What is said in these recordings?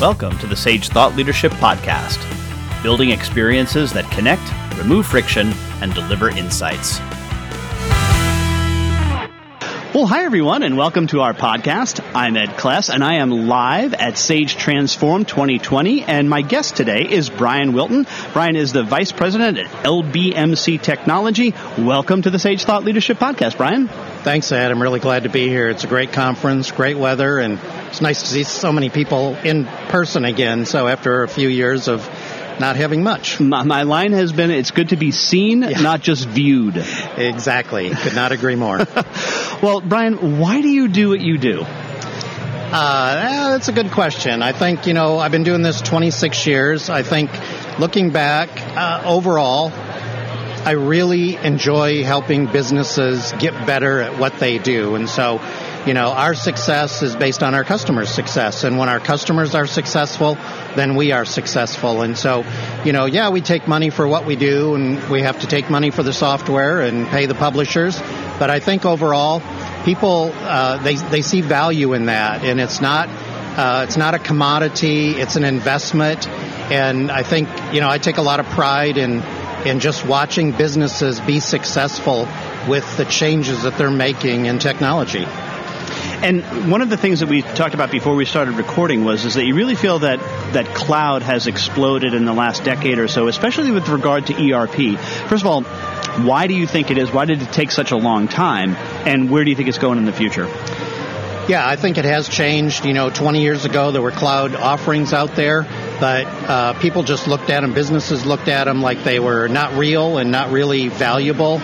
Welcome to the Sage Thought Leadership Podcast, building experiences that connect, remove friction, and deliver insights. Well, hi everyone, and welcome to our podcast. I'm Ed Kless, and I am live at Sage Transform 2020. And my guest today is Bryan Wilton. Bryan is the Vice President at LBMC Technology. Welcome to the Sage Thought Leadership Podcast, Bryan. Thanks, Ed. I'm really glad to be here. It's a great conference, great weather, and it's nice to see so many people in person again. So after a few years of not having much. My, my line has been it's good to be seen, yeah. not just viewed. Exactly. Could not agree more. well, Bryan, why do you do what you do? Uh, that's a good question. I think, you know, I've been doing this 26 years. I think looking back, uh, overall, I really enjoy helping businesses get better at what they do. And so, you know, our success is based on our customers' success. And when our customers are successful, then we are successful. And so, you know, yeah, we take money for what we do and we have to take money for the software and pay the publishers. But I think overall, people, uh, they, they see value in that. And it's not, uh, it's not a commodity, it's an investment. And I think, you know, I take a lot of pride in, in just watching businesses be successful with the changes that they're making in technology. And one of the things that we talked about before we started recording was is that you really feel that that cloud has exploded in the last decade or so, especially with regard to ERP. First of all, why do you think it is? Why did it take such a long time? And where do you think it's going in the future? Yeah, I think it has changed. You know, 20 years ago there were cloud offerings out there, but uh, people just looked at them, businesses looked at them like they were not real and not really valuable.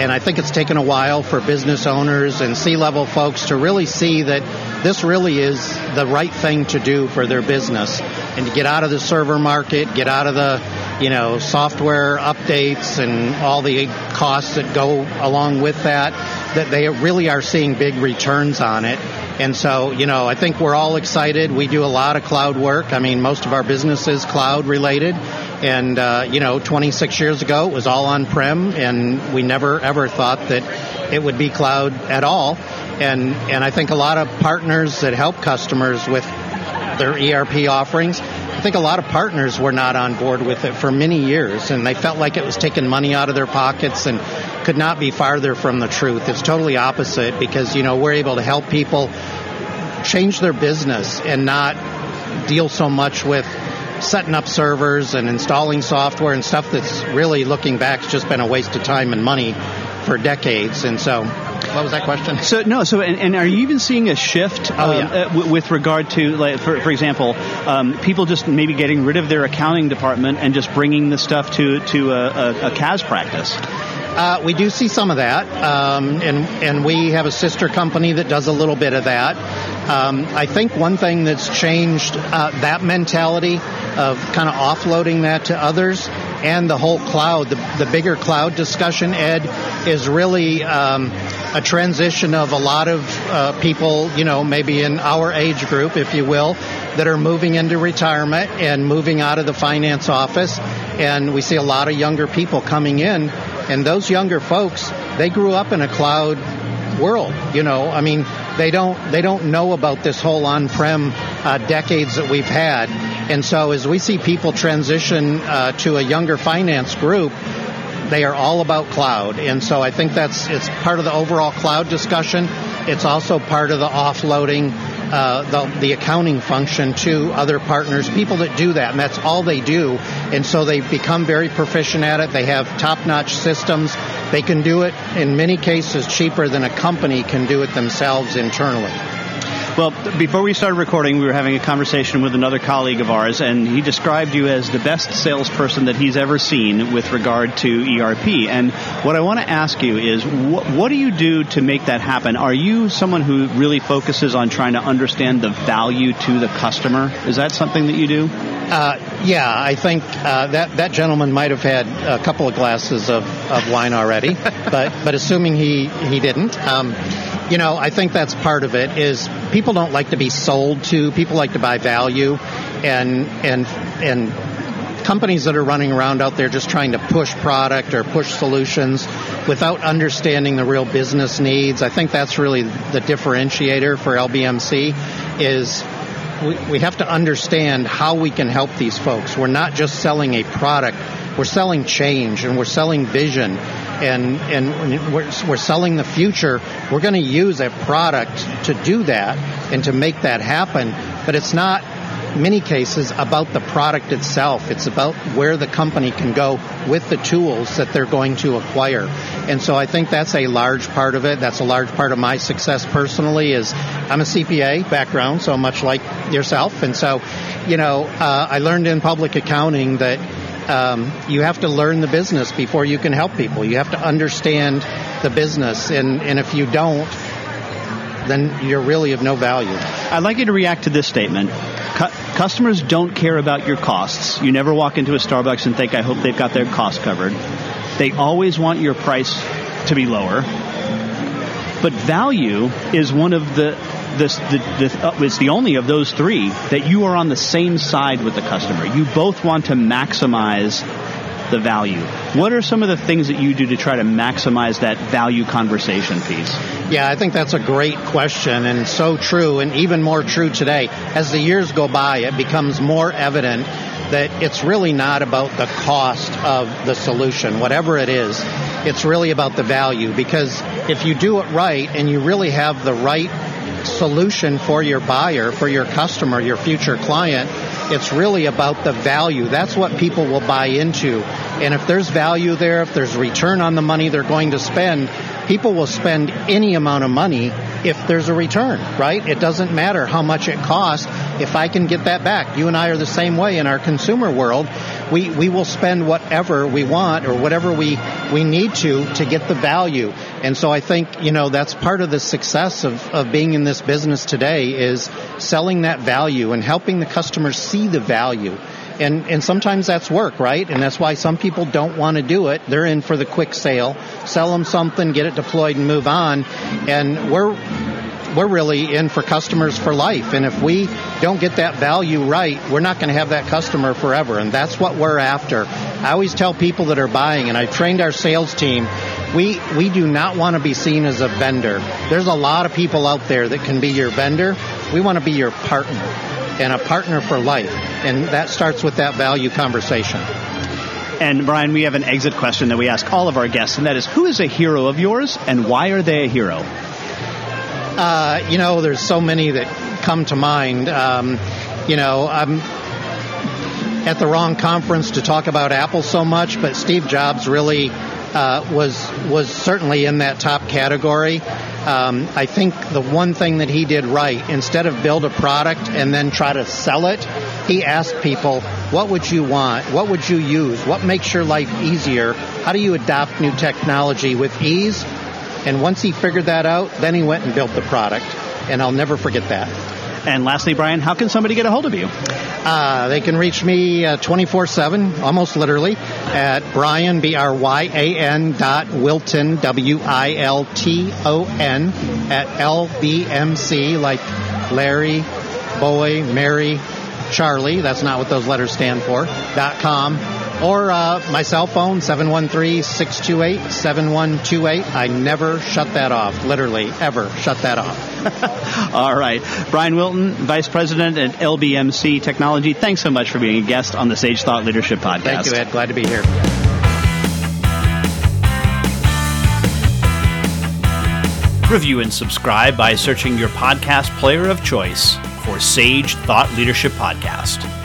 And I think it's taken a while for business owners and C-level folks to really see that this really is the right thing to do for their business and to get out of the server market, get out of the, you know, software updates and all the costs that go along with that, that they really are seeing big returns on it. And so, you know, I think we're all excited. We do a lot of cloud work. I mean, most of our business is cloud related. And, uh, you know, 26 years ago, it was all on prem, and we never ever thought that it would be cloud at all. And, and I think a lot of partners that help customers with their ERP offerings, I think a lot of partners were not on board with it for many years, and they felt like it was taking money out of their pockets and could not be farther from the truth. It's totally opposite because, you know, we're able to help people change their business and not deal so much with setting up servers and installing software and stuff that's really looking back has just been a waste of time and money for decades. And so, what was that question? So no, so and, and are you even seeing a shift? Oh, um, yeah. uh, w- with regard to, like, for, for example, um, people just maybe getting rid of their accounting department and just bringing the stuff to to a, a, a CAS practice. Uh, we do see some of that, um, and and we have a sister company that does a little bit of that. Um, I think one thing that's changed uh, that mentality of kind of offloading that to others and the whole cloud, the, the bigger cloud discussion, Ed, is really um, a transition of a lot of uh, people, you know, maybe in our age group, if you will, that are moving into retirement and moving out of the finance office. And we see a lot of younger people coming in and those younger folks, they grew up in a cloud world. You know, I mean, they don't they don't know about this whole on-prem uh, decades that we've had. And so, as we see people transition uh, to a younger finance group, they are all about cloud. And so, I think that's it's part of the overall cloud discussion. It's also part of the offloading uh, the, the accounting function to other partners, people that do that, and that's all they do. And so they become very proficient at it. They have top-notch systems. They can do it in many cases cheaper than a company can do it themselves internally. Well, before we started recording, we were having a conversation with another colleague of ours, and he described you as the best salesperson that he's ever seen with regard to ERP. And what I want to ask you is, wh- what do you do to make that happen? Are you someone who really focuses on trying to understand the value to the customer? Is that something that you do? Uh, yeah, I think uh, that that gentleman might have had a couple of glasses of, of wine already, but but assuming he he didn't. Um, you know, I think that's part of it. Is people don't like to be sold to. People like to buy value, and and and companies that are running around out there just trying to push product or push solutions without understanding the real business needs. I think that's really the differentiator for LBMC is we, we have to understand how we can help these folks. We're not just selling a product, we're selling change and we're selling vision and, and we're, we're selling the future. We're going to use a product to do that and to make that happen. But it's not many cases about the product itself. It's about where the company can go with the tools that they're going to acquire. And so I think that's a large part of it. That's a large part of my success personally is I'm a CPA background, so much like yourself. And so, you know, uh, I learned in public accounting that um, you have to learn the business before you can help people. You have to understand the business. And, and if you don't, then you're really of no value. I'd like you to react to this statement. Customers don't care about your costs. You never walk into a Starbucks and think, I hope they've got their costs covered. They always want your price to be lower. But value is one of the this the, the, uh, it's the only of those three that you are on the same side with the customer. You both want to maximize the value. What are some of the things that you do to try to maximize that value conversation piece? Yeah, I think that's a great question and so true and even more true today. As the years go by, it becomes more evident that it's really not about the cost of the solution, whatever it is. It's really about the value because if you do it right and you really have the right solution for your buyer, for your customer, your future client, it's really about the value. That's what people will buy into. And if there's value there, if there's return on the money they're going to spend, people will spend any amount of money if there's a return, right? It doesn't matter how much it costs if I can get that back. You and I are the same way in our consumer world. We, we will spend whatever we want or whatever we, we need to to get the value. And so I think, you know, that's part of the success of, of being in this business today is selling that value and helping the customers see the value. And, and sometimes that's work, right? And that's why some people don't want to do it. They're in for the quick sale, sell them something, get it deployed and move on. And we're, we're really in for customers for life. And if we don't get that value right, we're not going to have that customer forever. And that's what we're after. I always tell people that are buying, and I've trained our sales team, we, we do not want to be seen as a vendor. There's a lot of people out there that can be your vendor. We want to be your partner and a partner for life. And that starts with that value conversation. And Bryan, we have an exit question that we ask all of our guests, and that is who is a hero of yours and why are they a hero? Uh, you know, there's so many that come to mind. Um, you know, I'm at the wrong conference to talk about Apple so much, but Steve Jobs really uh, was was certainly in that top category. Um, I think the one thing that he did right, instead of build a product and then try to sell it, he asked people, "What would you want? What would you use? What makes your life easier? How do you adopt new technology with ease?" And once he figured that out, then he went and built the product. And I'll never forget that. And lastly, Bryan, how can somebody get a hold of you? Uh, they can reach me uh, 24 7, almost literally, at Bryan, B R Y A N dot Wilton, W I L T O N, at LBMC, like Larry, Boy, Mary, Charlie, that's not what those letters stand for, dot com or uh, my cell phone 713-628-7128 i never shut that off. Literally ever shut that off. All right. Bryan wilton vice president at lbmc technology. Thanks so much for being a guest on the sage thought leadership podcast. Thank you ed. Glad to be here. Review and subscribe by searching your podcast player of choice for sage thought leadership podcast